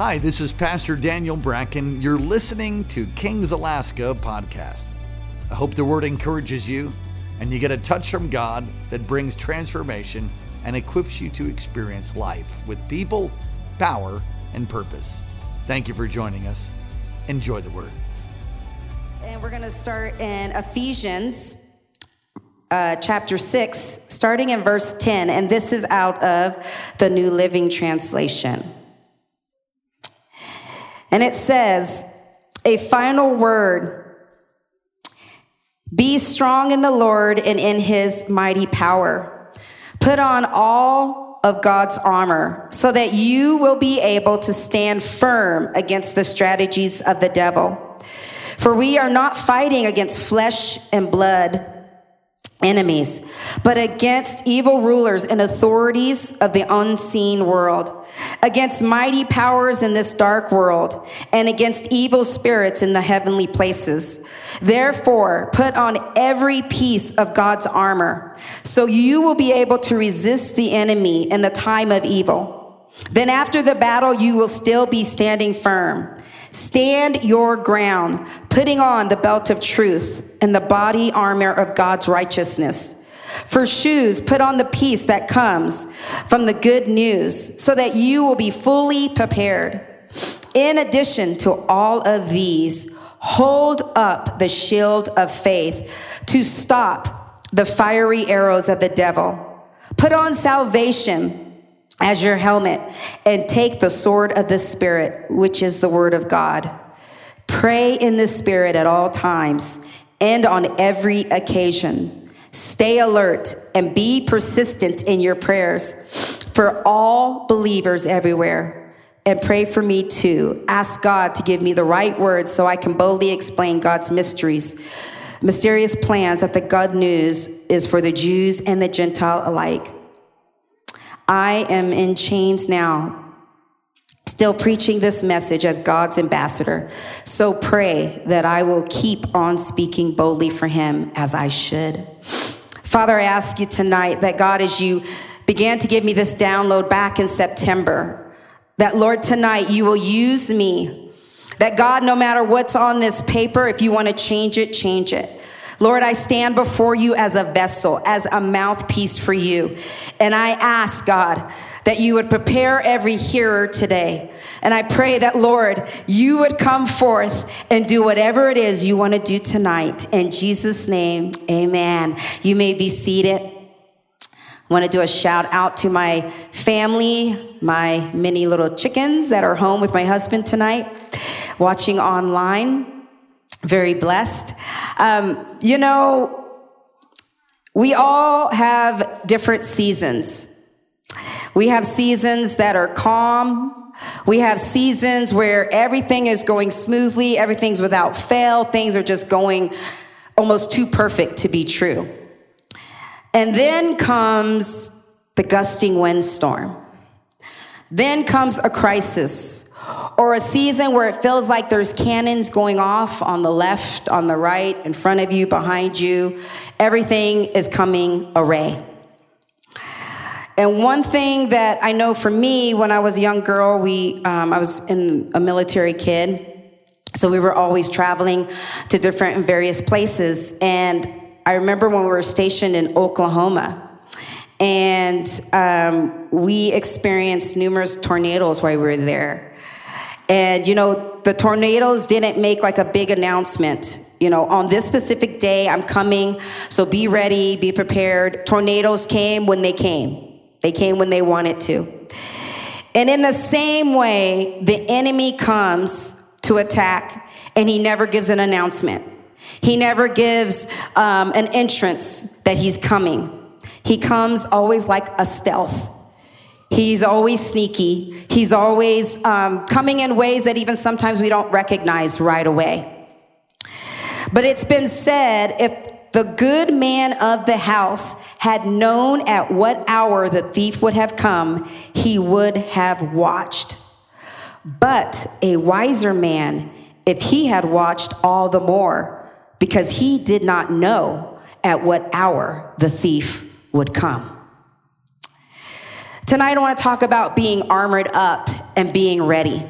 Hi, this is Pastor Daniel Bracken. You're listening to Kings Alaska podcast. I hope the word encourages you and you get a touch from God that brings transformation and equips you to experience life with people, power, and purpose. Thank you for joining us. Enjoy the word. And we're going to start in Ephesians uh, chapter 6, starting in verse 10. And this is out of the New Living Translation. And it says, A final word be strong in the Lord and in his mighty power. Put on all of God's armor so that you will be able to stand firm against the strategies of the devil. For we are not fighting against flesh and blood enemies, but against evil rulers and authorities of the unseen world, against mighty powers in this dark world, and against evil spirits in the heavenly places. Therefore, put on every piece of God's armor, so you will be able to resist the enemy in the time of evil. Then after the battle, you will still be standing firm. Stand your ground, putting on the belt of truth and the body armor of God's righteousness. For shoes, put on the peace that comes from the good news, so that you will be fully prepared. In addition to all of these, hold up the shield of faith to stop the fiery arrows of the devil. Put on salvation as your helmet and take the sword of the Spirit, which is the word of God. Pray in the Spirit at all times and on every occasion. Stay alert and be persistent in your prayers for all believers everywhere. And pray for me too. Ask God to give me the right words so I can boldly explain God's mysteries, mysterious plans that the good news is for the Jews and the Gentile alike. I am in chains now, still preaching this message as God's ambassador. So pray that I will keep on speaking boldly for him as I should. Father, I ask you tonight that God, as you began to give me this download back in September, that Lord, tonight you will use me. That God, no matter what's on this paper, if you want to change it, change it. Lord, I stand before you as a vessel, as a mouthpiece for you. And I ask, God, that you would prepare every hearer today. And I pray that, Lord, you would come forth and do whatever it is you want to do tonight. In Jesus' name, amen. You may be seated. I want to do a shout out to my family, my many little chickens that are home with my husband tonight, watching online very blessed. Um, you know, we all have different seasons. We have seasons that are calm. We have seasons where everything is going smoothly, everything's without fail, things are just going almost too perfect to be true. And then comes the gusting windstorm. Then comes a crisis or a season where it feels like there's cannons going off on the left, on the right, in front of you, behind you. Everything is coming array. And one thing that I know for me, when I was a young girl, we um, I was in a military kid, so we were always traveling to different and various places. And I remember when we were stationed in Oklahoma, and um, we experienced numerous tornadoes while we were there. And, you know, the tornadoes didn't make like a big announcement. You know, on this specific day, I'm coming, so be ready, be prepared. Tornadoes came when they came, they came when they wanted to. And in the same way, the enemy comes to attack, and he never gives an announcement. He never gives um, an entrance that he's coming. He comes always like a stealth. He's always sneaky. He's always um, coming in ways that even sometimes we don't recognize right away. But it's been said if the good man of the house had known at what hour the thief would have come, he would have watched. But a wiser man, if he had watched all the more, because he did not know at what hour the thief would come. Tonight, I want to talk about being armored up and being ready.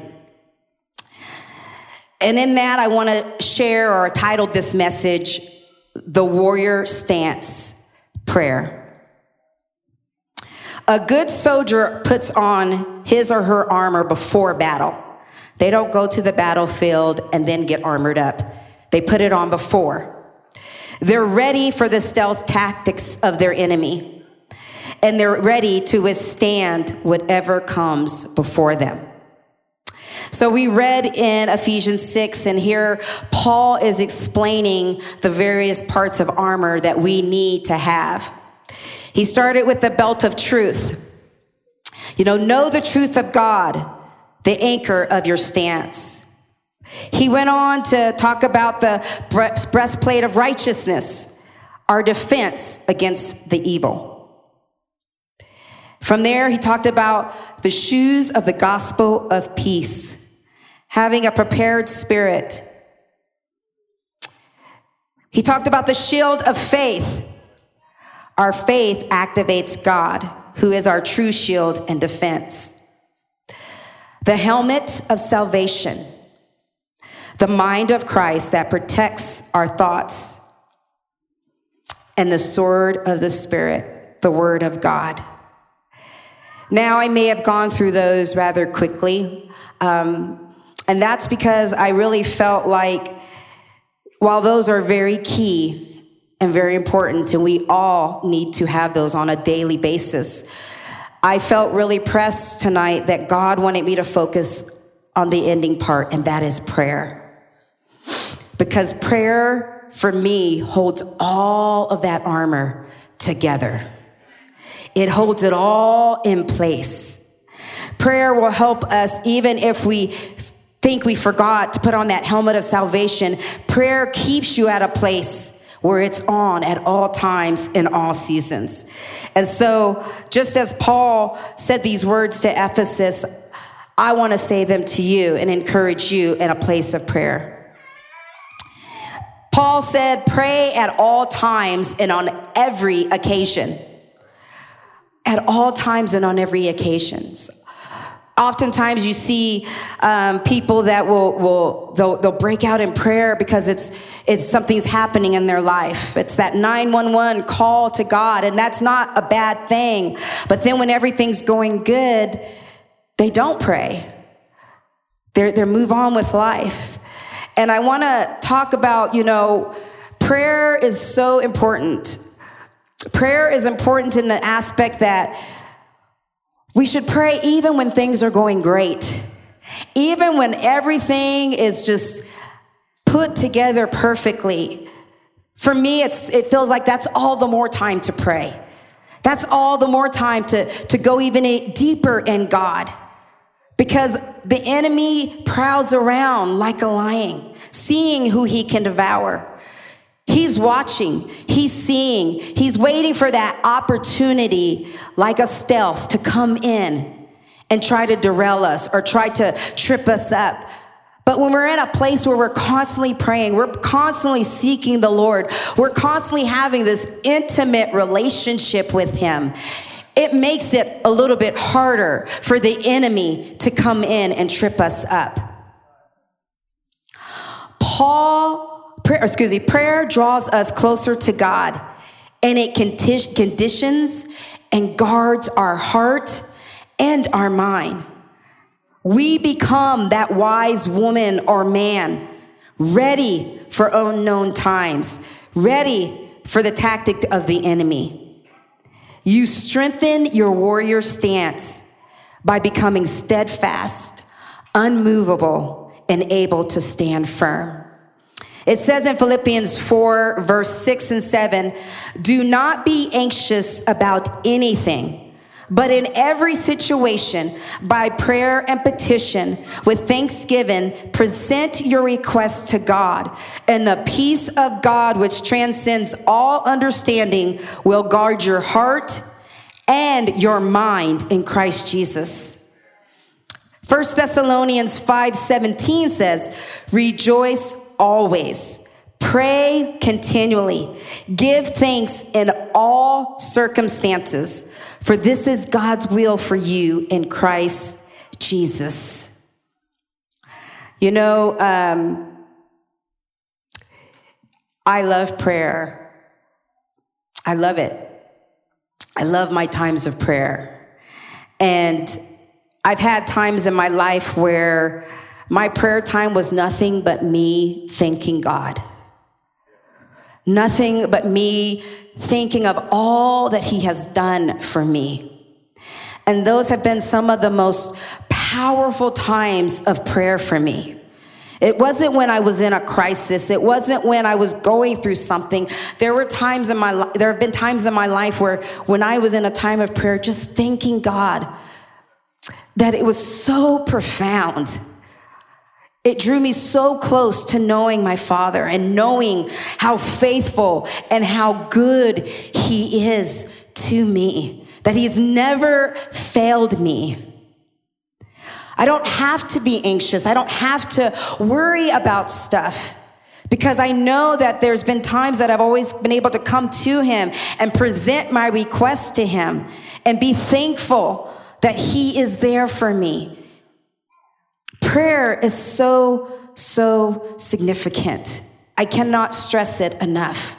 And in that, I want to share or titled this message, The Warrior Stance Prayer. A good soldier puts on his or her armor before battle. They don't go to the battlefield and then get armored up. They put it on before. They're ready for the stealth tactics of their enemy, and they're ready to withstand whatever comes before them. So we read in Ephesians 6, and here Paul is explaining the various parts of armor that we need to have. He started with the belt of truth. You know, know the truth of God, the anchor of your stance. He went on to talk about the breastplate of righteousness, our defense against the evil. From there, he talked about the shoes of the gospel of peace, having a prepared spirit. He talked about the shield of faith. Our faith activates God, who is our true shield and defense. The helmet of salvation the mind of Christ that protects our thoughts, and the sword of the Spirit, the word of God. Now, I may have gone through those rather quickly, um, and that's because I really felt like while those are very key and very important, and we all need to have those on a daily basis, I felt really pressed tonight that God wanted me to focus on the ending part, and that is prayer because prayer for me holds all of that armor together. It holds it all in place. Prayer will help us even if we think we forgot to put on that helmet of salvation. Prayer keeps you at a place where it's on at all times in all seasons. And so, just as Paul said these words to Ephesus, I want to say them to you and encourage you in a place of prayer. Paul said, pray at all times and on every occasion. At all times and on every occasions. Oftentimes you see um, people that will, will they'll, they'll break out in prayer because it's, it's something's happening in their life. It's that 911 call to God, and that's not a bad thing. But then when everything's going good, they don't pray. They're, they move on with life. And I want to talk about, you know, prayer is so important. Prayer is important in the aspect that we should pray even when things are going great, even when everything is just put together perfectly. For me, it's, it feels like that's all the more time to pray. That's all the more time to, to go even deeper in God because the enemy prowls around like a lion, seeing who he can devour. He's watching, he's seeing, he's waiting for that opportunity, like a stealth, to come in and try to derail us or try to trip us up. But when we're in a place where we're constantly praying, we're constantly seeking the Lord, we're constantly having this intimate relationship with Him it makes it a little bit harder for the enemy to come in and trip us up. Paul, prayer, excuse me, prayer draws us closer to God and it conditions and guards our heart and our mind. We become that wise woman or man, ready for unknown times, ready for the tactic of the enemy. You strengthen your warrior stance by becoming steadfast, unmovable, and able to stand firm. It says in Philippians 4, verse 6 and 7 do not be anxious about anything but in every situation, by prayer and petition, with thanksgiving, present your requests to God. And the peace of God, which transcends all understanding, will guard your heart and your mind in Christ Jesus. 1 Thessalonians 5:17 says, "Rejoice always." Pray continually. Give thanks in all circumstances, for this is God's will for you in Christ Jesus. You know, um, I love prayer. I love it. I love my times of prayer. And I've had times in my life where my prayer time was nothing but me thanking God. Nothing but me thinking of all that He has done for me. And those have been some of the most powerful times of prayer for me. It wasn't when I was in a crisis. It wasn't when I was going through something. There were times in my life, there have been times in my life where when I was in a time of prayer, just thanking God that it was so profound. It drew me so close to knowing my Father and knowing how faithful and how good He is to me, that He's never failed me. I don't have to be anxious. I don't have to worry about stuff because I know that there's been times that I've always been able to come to Him and present my request to Him and be thankful that He is there for me. Prayer is so, so significant. I cannot stress it enough.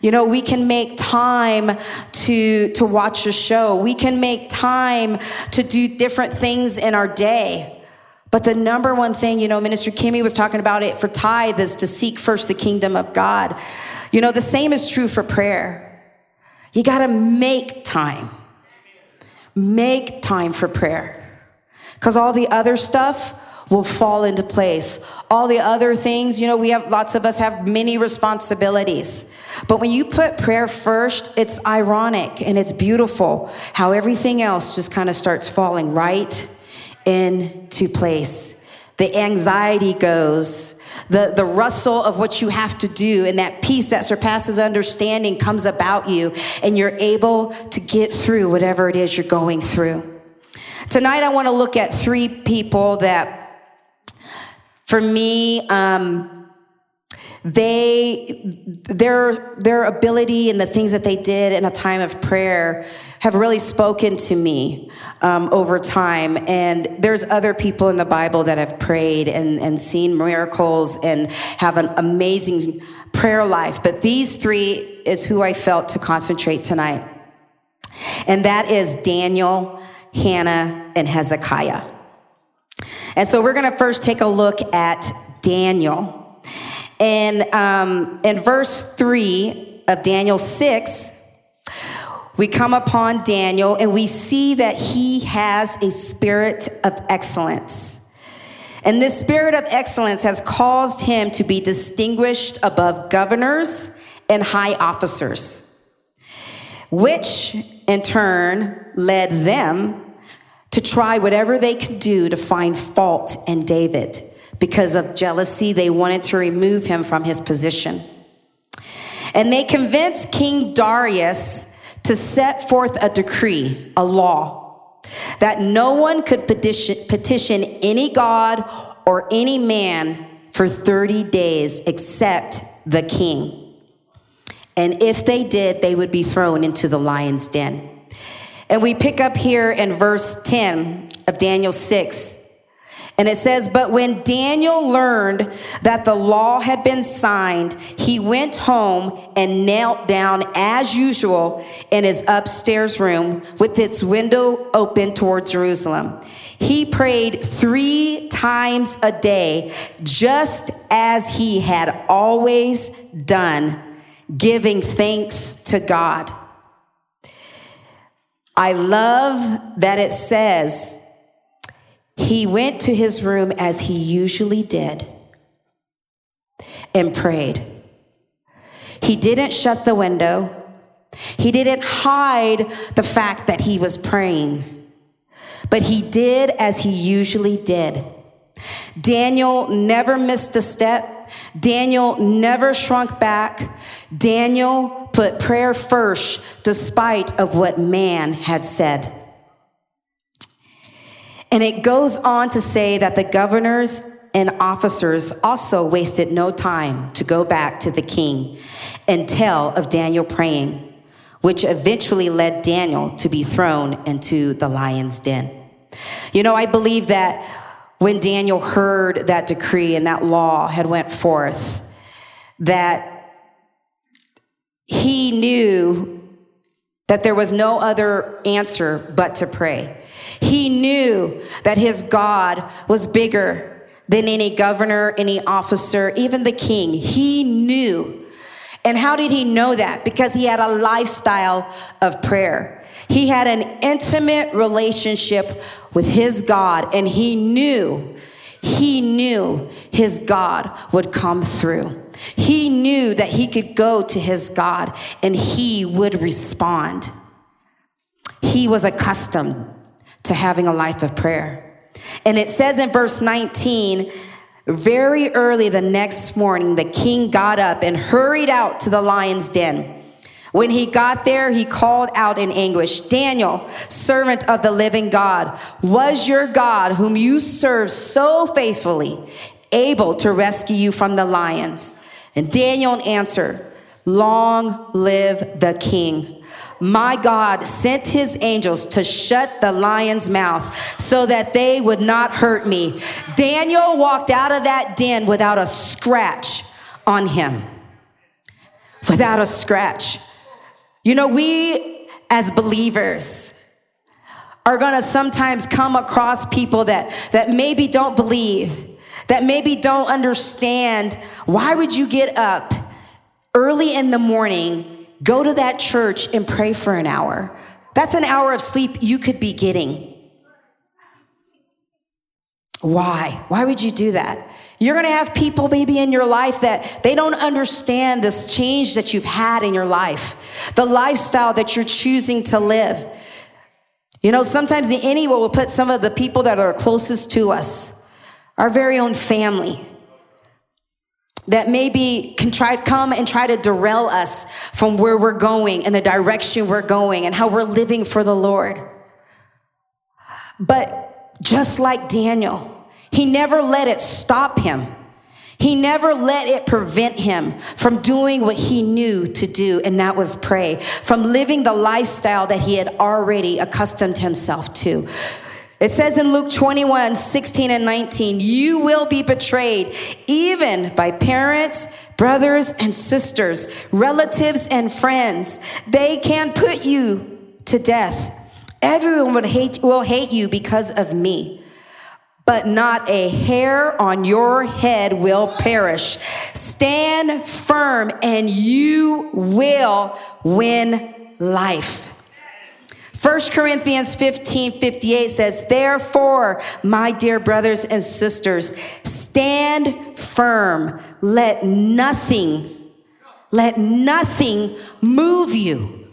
You know, we can make time to, to watch a show. We can make time to do different things in our day. But the number one thing, you know, Minister Kimmy was talking about it for tithe is to seek first the kingdom of God. You know, the same is true for prayer. You got to make time. Make time for prayer. Because all the other stuff will fall into place. All the other things, you know, we have lots of us have many responsibilities. But when you put prayer first, it's ironic and it's beautiful how everything else just kind of starts falling right into place. The anxiety goes, the, the rustle of what you have to do, and that peace that surpasses understanding comes about you, and you're able to get through whatever it is you're going through. Tonight, I want to look at three people that, for me, um, they their their ability and the things that they did in a time of prayer have really spoken to me um, over time. And there's other people in the bible that have prayed and, and seen miracles and have an amazing prayer life. But these three is who i felt to concentrate tonight. And that is daniel hannah and hezekiah. And so we're going to first take a look at daniel. And um, in verse 3 of Daniel 6, we come upon Daniel and we see that he has a spirit of excellence. And this spirit of excellence has caused him to be distinguished above governors and high officers, which in turn led them to try whatever they could do to find fault in David. Because of jealousy, they wanted to remove him from his position. And they convinced King Darius to set forth a decree, a law, that no one could petition, any god or any man for 30 days except the king. And if they did, they would be thrown into the lion's den. And we pick up here in verse 10 of Daniel 6. And it says, But when Daniel learned that the law had been signed, he went home and knelt down as usual in his upstairs room with its window open toward Jerusalem. He prayed three times a day, just as he had always done, giving thanks to God. I love that it says, he went to his room as he usually did and prayed. He didn't shut the window. He didn't hide the fact that he was praying, but he did as he usually did. Daniel never missed a step. Daniel never shrunk back. Daniel put prayer first despite of what man had said. And it goes on to say that the governors and officers also wasted no time to go back to the king and tell of Daniel praying, which eventually led Daniel to be thrown into the lion's den. You know, I believe that when Daniel heard that decree and that law had went forth that he knew that there was no other answer but to pray. He knew that his God was bigger than any governor, any officer, even the king. He knew. And how did he know that? Because he had a lifestyle of prayer. He had an intimate relationship with his God, and he knew, he knew his God would come through. He knew that he could go to his God and he would respond. He was accustomed to having a life of prayer. And it says in verse 19, very early the next morning, the king got up and hurried out to the lion's den. When he got there, he called out in anguish, Daniel, servant of the living God, was your God, whom you serve so faithfully, able to rescue you from the lions? And Daniel answered, Long live the king. My God sent his angels to shut the lion's mouth so that they would not hurt me. Daniel walked out of that den without a scratch on him. Without a scratch. You know, we as believers are going to sometimes come across people that, that maybe don't believe, that maybe don't understand. Why would you get up early in the morning, go to that church and pray for an hour? That's an hour of sleep you could be getting. Why? Why would you do that? You're going to have people maybe in your life that they don't understand this change that you've had in your life, the lifestyle that you're choosing to live. You know, sometimes the enemy will put some of the people that are closest to us, our very own family, that maybe can try come and try to derail us from where we're going and the direction we're going and how we're living for the Lord. But just like Daniel, he never let it stop him. He never let it prevent him from doing what he knew to do, and that was pray, from living the lifestyle that he had already accustomed himself to. It says in Luke 21 16 and 19, you will be betrayed even by parents, brothers and sisters, relatives and friends. They can put you to death. Everyone will hate, will hate you because of me but not a hair on your head will perish. Stand firm and you will win life. 1 Corinthians 15 58 says, Therefore, my dear brothers and sisters, stand firm. Let nothing, let nothing move you.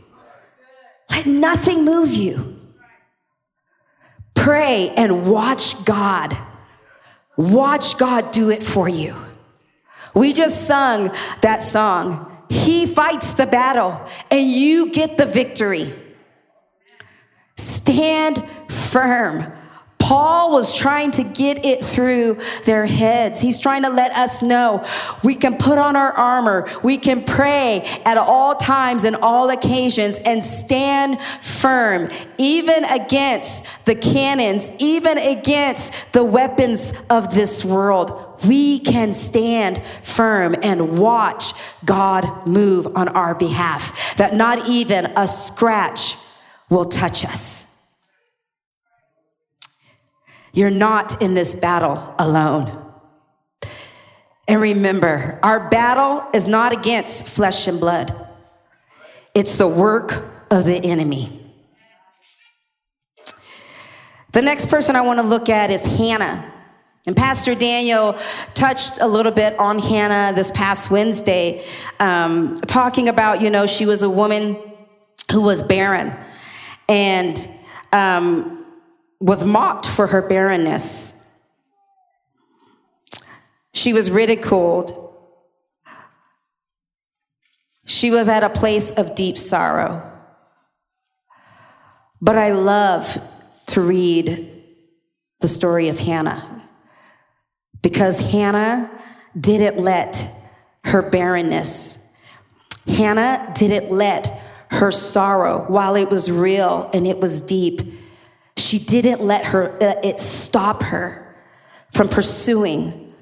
Let nothing move you. Pray and watch God. Watch God do it for you. We just sung that song. He fights the battle and you get the victory. Stand firm. Paul was trying to get it through their heads. He's trying to let us know we can put on our armor, we can pray at all times and all occasions and stand firm, even against the cannons, even against the weapons of this world. We can stand firm and watch God move on our behalf, that not even a scratch will touch us. You're not in this battle alone. And remember, our battle is not against flesh and blood, it's the work of the enemy. The next person I want to look at is Hannah. And Pastor Daniel touched a little bit on Hannah this past Wednesday, um, talking about, you know, she was a woman who was barren. And um, was mocked for her barrenness. She was ridiculed. She was at a place of deep sorrow. But I love to read the story of Hannah because Hannah didn't let her barrenness, Hannah didn't let her sorrow, while it was real and it was deep, she didn't let her uh, it stop her from pursuing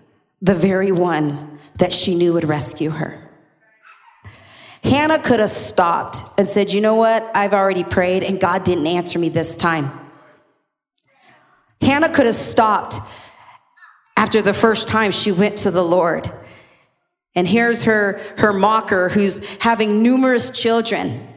the very one that she knew would rescue her. Hannah could have stopped and said, You know what? I've already prayed and God didn't answer me this time. Hannah could have stopped after the first time she went to the Lord. And here's her, her mocker who's having numerous children.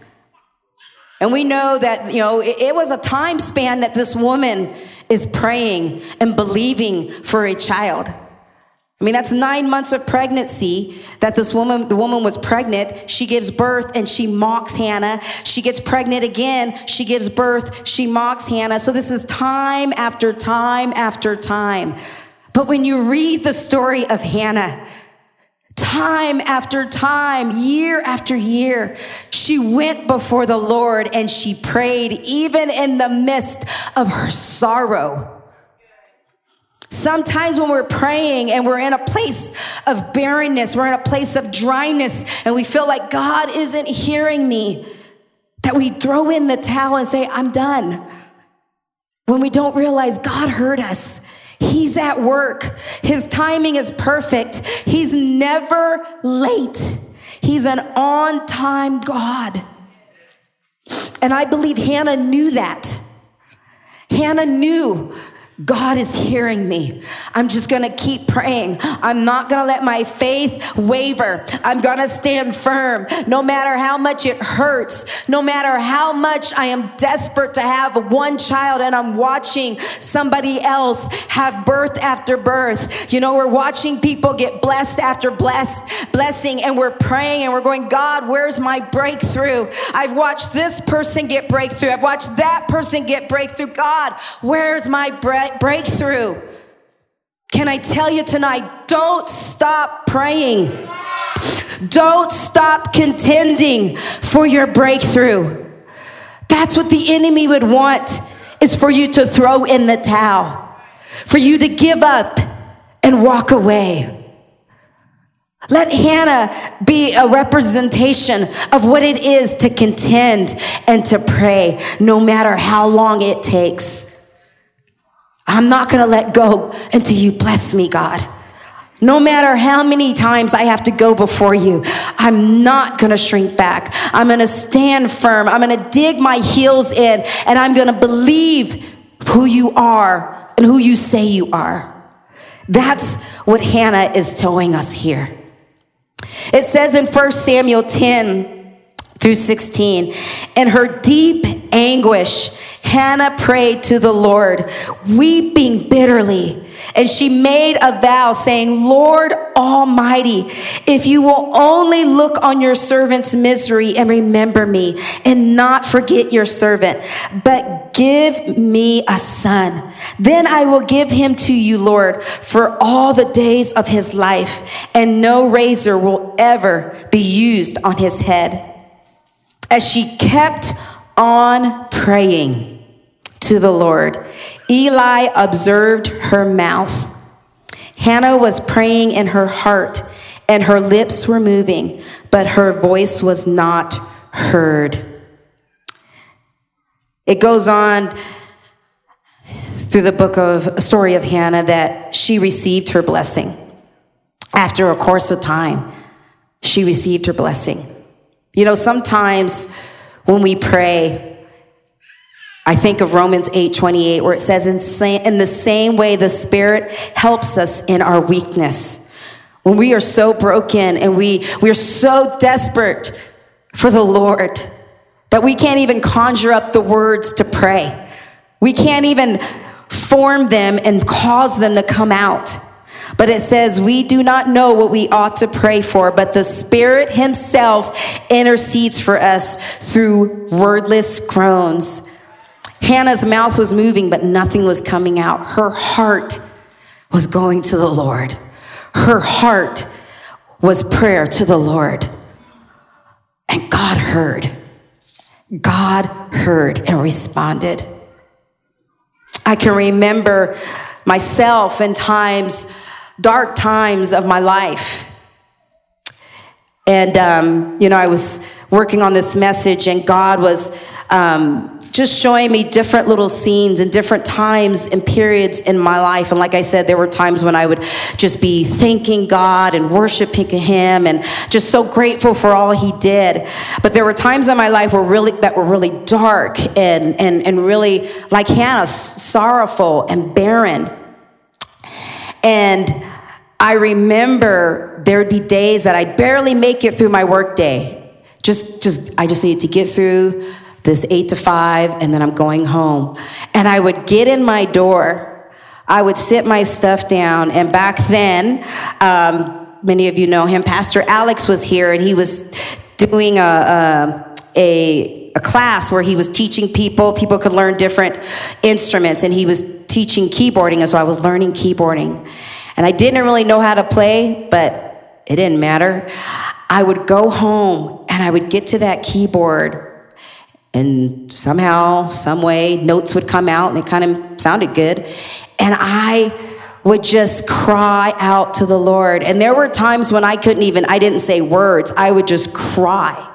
And we know that, you know, it, it was a time span that this woman is praying and believing for a child. I mean, that's nine months of pregnancy that this woman, the woman was pregnant. She gives birth and she mocks Hannah. She gets pregnant again. She gives birth. She mocks Hannah. So this is time after time after time. But when you read the story of Hannah, time after time, year after year, she went before the Lord and she prayed, even in the midst of her sorrow. Sometimes when we're praying and we're in a place of barrenness, we're in a place of dryness, and we feel like God isn't hearing me, that we throw in the towel and say, I'm done. When we don't realize God heard us. He's at work. His timing is perfect. He's never late. He's an on time God. And I believe Hannah knew that. Hannah knew God is hearing me. I'm just going to keep praying. I'm not going to let my faith waver. I'm going to stand firm no matter how much it hurts, no matter how much I am desperate to have one child and I'm watching somebody else have birth after birth. You know, we're watching people get blessed after blessed blessing and we're praying and we're going, God, where's my breakthrough? I've watched this person get breakthrough. I've watched that person get breakthrough. God, where's my breakthrough? Breakthrough. Can I tell you tonight, don't stop praying. Don't stop contending for your breakthrough. That's what the enemy would want is for you to throw in the towel, for you to give up and walk away. Let Hannah be a representation of what it is to contend and to pray, no matter how long it takes. I'm not going to let go until you bless me, God. No matter how many times I have to go before you, I'm not going to shrink back. I'm going to stand firm. I'm going to dig my heels in and I'm going to believe who you are and who you say you are. That's what Hannah is telling us here. It says in 1 Samuel 10 through 16, in her deep anguish, Hannah prayed to the Lord, weeping bitterly. And she made a vow saying, Lord Almighty, if you will only look on your servant's misery and remember me and not forget your servant, but give me a son, then I will give him to you, Lord, for all the days of his life, and no razor will ever be used on his head. As she kept on praying to the Lord. Eli observed her mouth. Hannah was praying in her heart, and her lips were moving, but her voice was not heard. It goes on through the book of story of Hannah that she received her blessing. After a course of time, she received her blessing. You know, sometimes when we pray, I think of Romans 8 28, where it says, in, in the same way, the Spirit helps us in our weakness. When we are so broken and we, we are so desperate for the Lord that we can't even conjure up the words to pray. We can't even form them and cause them to come out. But it says, We do not know what we ought to pray for, but the Spirit Himself intercedes for us through wordless groans. Hannah's mouth was moving, but nothing was coming out. Her heart was going to the Lord. Her heart was prayer to the Lord. And God heard. God heard and responded. I can remember myself in times dark times of my life. And, um, you know, I was working on this message, and God was um, just showing me different little scenes and different times and periods in my life. And like I said, there were times when I would just be thanking God and worshiping Him and just so grateful for all He did. But there were times in my life were really that were really dark and and and really like Hannah, sorrowful and barren. And I remember there would be days that I'd barely make it through my workday. Just, just, I just needed to get through this eight to five, and then I'm going home. And I would get in my door, I would sit my stuff down, and back then, um, many of you know him, Pastor Alex was here, and he was doing a, a, a, a class where he was teaching people, people could learn different instruments, and he was teaching keyboarding as well. I was learning keyboarding. And I didn't really know how to play, but it didn't matter. I would go home and I would get to that keyboard and somehow, some way, notes would come out and it kind of sounded good. And I would just cry out to the Lord. And there were times when I couldn't even, I didn't say words, I would just cry.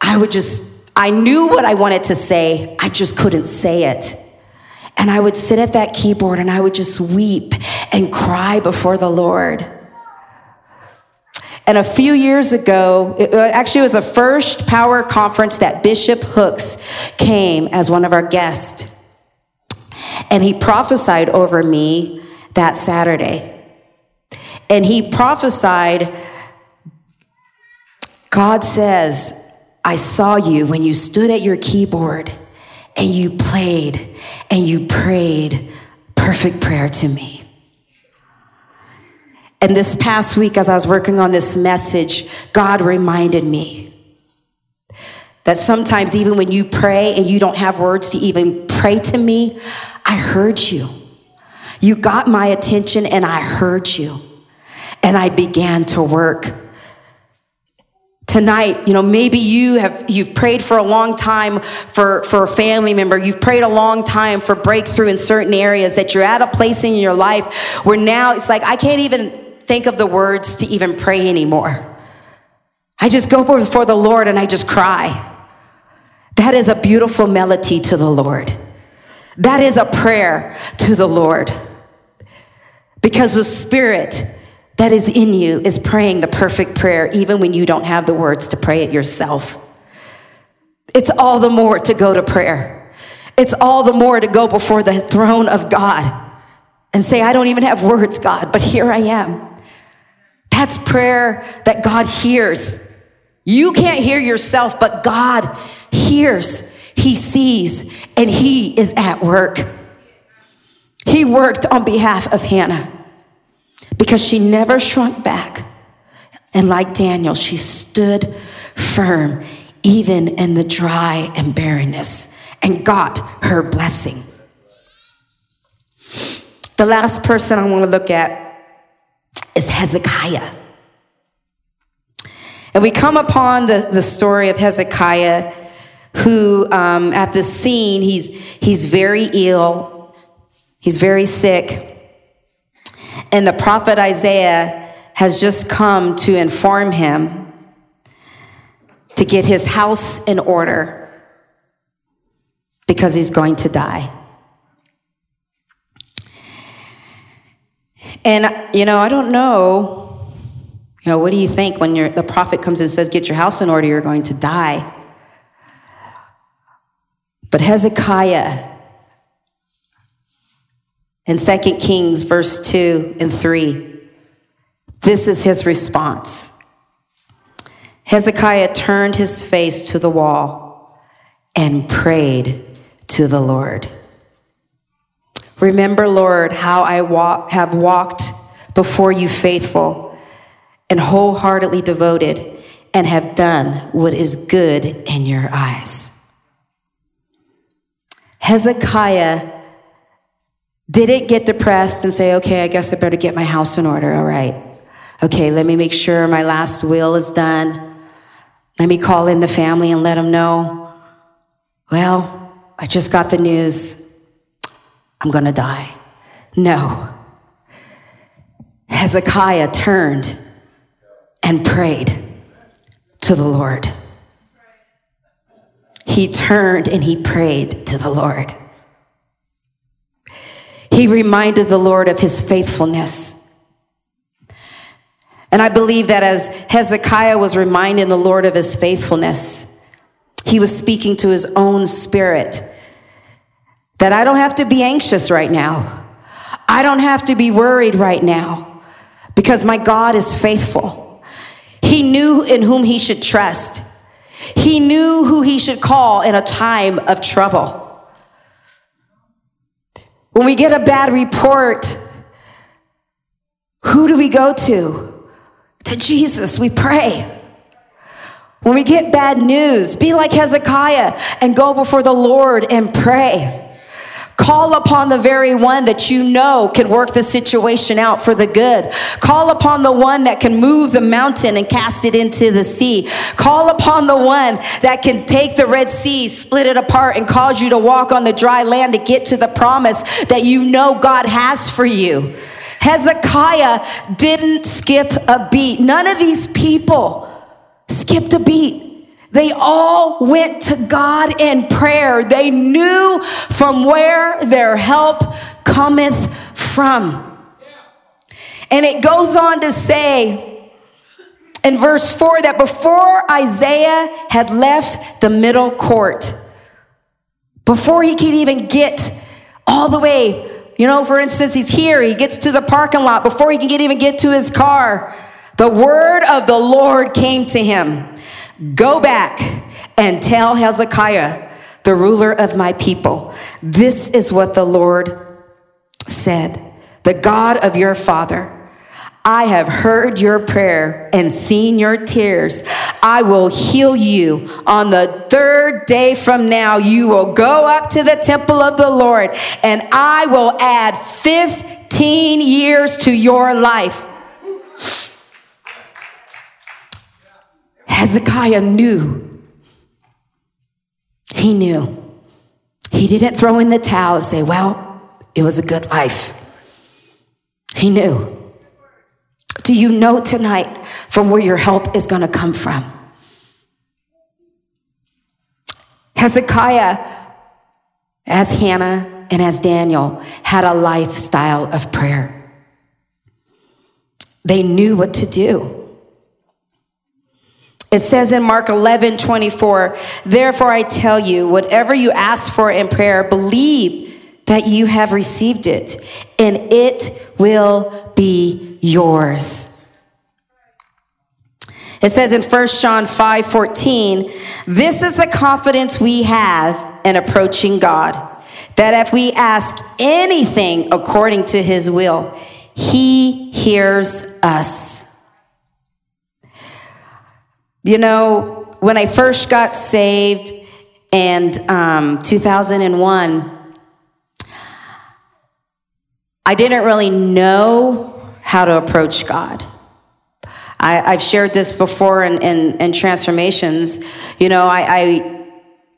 I would just, I knew what I wanted to say, I just couldn't say it. And I would sit at that keyboard and I would just weep and cry before the Lord. And a few years ago, uh, actually, it actually was the first power conference that Bishop Hooks came as one of our guests. And he prophesied over me that Saturday. And he prophesied, God says, I saw you when you stood at your keyboard and you played and you prayed perfect prayer to me. And this past week, as I was working on this message, God reminded me that sometimes, even when you pray and you don't have words to even pray to me, I heard you. You got my attention and I heard you. And I began to work tonight you know maybe you have you've prayed for a long time for for a family member you've prayed a long time for breakthrough in certain areas that you're at a place in your life where now it's like i can't even think of the words to even pray anymore. I just go before the Lord and I just cry. That is a beautiful melody to the Lord. That is a prayer to the Lord. Because the Spirit that is in you is praying the perfect prayer, even when you don't have the words to pray it yourself. It's all the more to go to prayer. It's all the more to go before the throne of God and say, I don't even have words, God, but here I am. That's prayer that God hears. You can't hear yourself, but God hears, He sees, and He is at work. He worked on behalf of Hannah because she never shrunk back. And like Daniel, she stood firm even in the dry and barrenness and got her blessing. The last person I want to look at is Hezekiah. And we come upon the, the story of Hezekiah, who um, at the scene, he's, he's very ill, he's very sick. And the prophet Isaiah has just come to inform him to get his house in order because he's going to die. And, you know, I don't know, you know, what do you think when the prophet comes and says, get your house in order, you're going to die? But Hezekiah, in 2 Kings, verse 2 and 3, this is his response. Hezekiah turned his face to the wall and prayed to the Lord. Remember, Lord, how I walk, have walked before you faithful and wholeheartedly devoted and have done what is good in your eyes. Hezekiah didn't get depressed and say, okay, I guess I better get my house in order. All right. Okay, let me make sure my last will is done. Let me call in the family and let them know. Well, I just got the news. I'm going to die. No. Hezekiah turned and prayed to the Lord. He turned and he prayed to the Lord. He reminded the Lord of his faithfulness. And I believe that as Hezekiah was reminding the Lord of his faithfulness, he was speaking to his own spirit that I don't have to be anxious right now. I don't have to be worried right now because my God is faithful. He knew in whom he should trust. He knew who he should call in a time of trouble. When we get a bad report, who do we go to? To Jesus, we pray. When we get bad news, be like Hezekiah and go before the Lord and pray. Call upon the very one that you know can work the situation out for the good. Call upon the one that can move the mountain and cast it into the sea. Call upon the one that can take the Red Sea, split it apart, and cause you to walk on the dry land to get to the promise that you know God has for you. Hezekiah didn't skip a beat. None of these people skipped a beat. They all went to God in prayer. They knew from where their help cometh from. And it goes on to say in verse 4 that before Isaiah had left the middle court, before he could even get all the way, you know, for instance, he's here, he gets to the parking lot, before he can get, even get to his car, the word of the Lord came to him. Go back and tell Hezekiah, the ruler of my people, this is what the Lord said The God of your father, I have heard your prayer and seen your tears. I will heal you. On the third day from now, you will go up to the temple of the Lord, and I will add 15 years to your life. Hezekiah knew. He knew. He didn't throw in the towel and say, Well, it was a good life. He knew. Do you know tonight from where your help is going to come from? Hezekiah, as Hannah and as Daniel, had a lifestyle of prayer. They knew what to do. It says in Mark 11, 24, therefore I tell you, whatever you ask for in prayer, believe that you have received it, and it will be yours. It says in 1 John 5 14, this is the confidence we have in approaching God, that if we ask anything according to his will, he hears us. You know, when I first got saved and um, 2001, I didn't really know how to approach God. I, have shared this before in, in, in, transformations. You know, I, I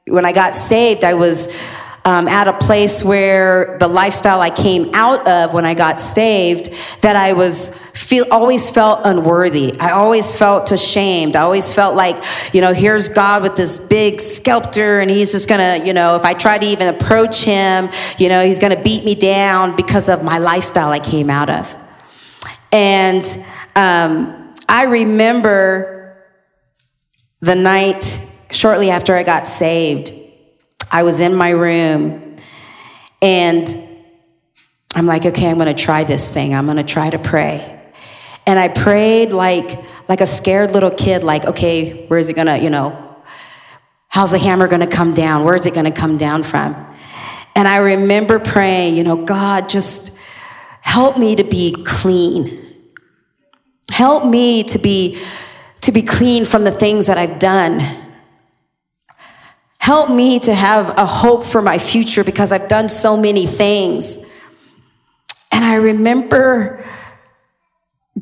when I got saved, I was um, at a place where the lifestyle I came out of when I got saved, that I was feel always felt unworthy. I always felt ashamed. I always felt like, you know, here's God with this big sculptor, and he's just gonna, you know, if I try to even approach him, you know, he's gonna beat me down because of my lifestyle I came out of. And um, I remember the night shortly after I got saved I was in my room and I'm like, okay, I'm to try this thing. I'm to try to pray. And I prayed like like a scared little kid like, okay, where is it to, you know, how's the hammer to come down? Where is it to come down from? And I remember praying, you know, God, just help me to be clean. Help me to be to be clean from the things that I've done. Help me to have a hope for my future because I've done so many things. And I remember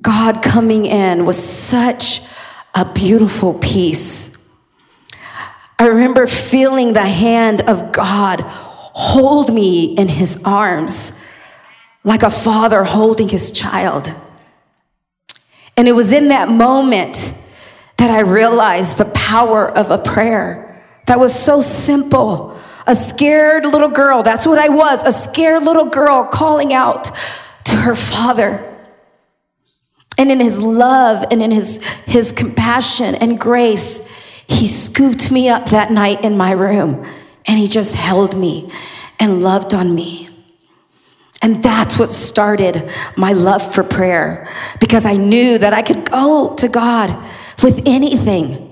God coming in with such a beautiful peace. I remember feeling the hand of God hold me in his arms like a father holding his child. And it was in that moment that I realized the power of a prayer that was so simple. A scared little girl, that's what I was, a scared little girl calling out to her father. And in his love and in his, his compassion and grace, he scooped me up that night in my room and he just held me and loved on me. And that's what started my love for prayer because I knew that I could go to God with anything.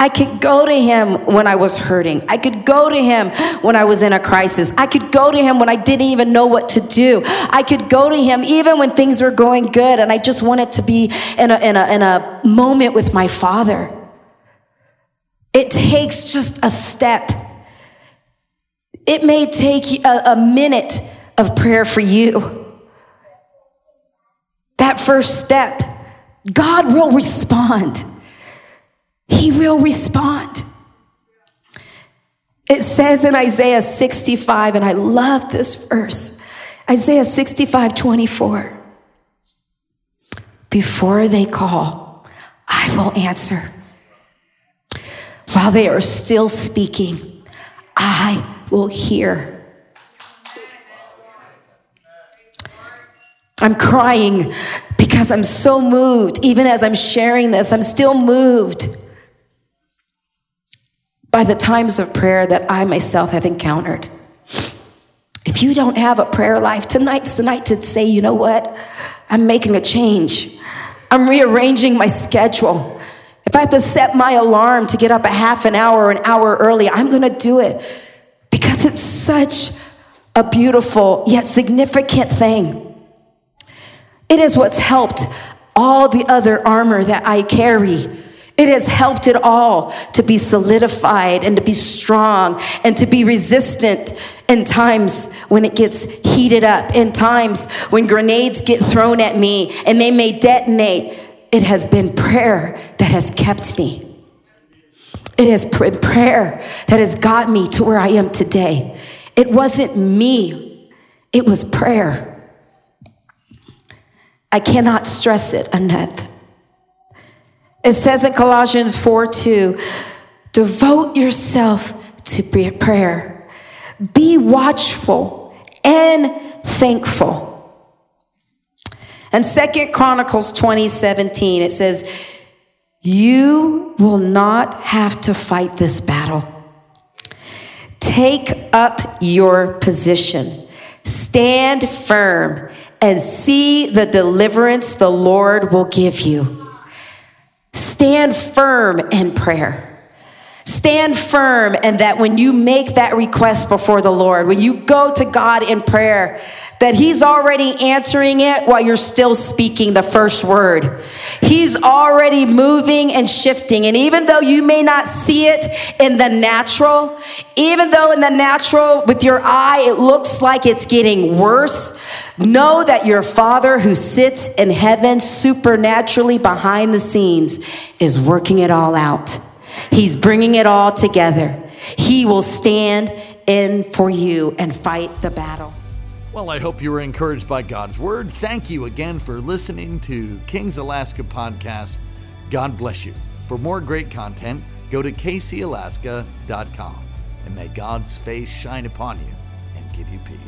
I could go to him when I was hurting. I could go to him when I was in a crisis. I could go to him when I didn't even know what to do. I could go to him even when things were going good and I just wanted to be in a, in a, in a moment with my father. It takes just a step. It may take a, a minute of prayer for you. That first step, God will respond. He will respond. It says in Isaiah 65, and I love this verse Isaiah 65 24. Before they call, I will answer. While they are still speaking, I will hear. I'm crying because I'm so moved. Even as I'm sharing this, I'm still moved by the times of prayer that I myself have encountered. If you don't have a prayer life, tonight's the night to say, you know what? I'm making a change. I'm rearranging my schedule. If I have to set my alarm to get up a half an hour an hour early, I'm going to do it because it's such a beautiful yet significant thing. It is what's helped all the other armor that I carry. It has helped it all to be solidified and to be strong and to be resistant in times when it gets heated up, in times when grenades get thrown at me and they may detonate. It has been prayer that has kept me. It has been prayer that has got me to where I am today. It wasn't me, it was prayer. I cannot stress it enough. It says in Colossians 4 2, devote yourself to prayer, be watchful and thankful. And Second Chronicles 20 17, it says, You will not have to fight this battle. Take up your position, stand firm, and see the deliverance the Lord will give you. Stand firm in prayer. Stand firm and that when you make that request before the Lord, when you go to God in prayer, that He's already answering it while you're still speaking the first word. He's already moving and shifting. And even though you may not see it in the natural, even though in the natural with your eye it looks like it's getting worse, know that your Father who sits in heaven supernaturally behind the scenes is working it all out. He's bringing it all together. He will stand in for you and fight the battle. Well, I hope you were encouraged by God's word. Thank you again for listening to King's Alaska podcast. God bless you. For more great content, go to kcalaska.com and may God's face shine upon you and give you peace.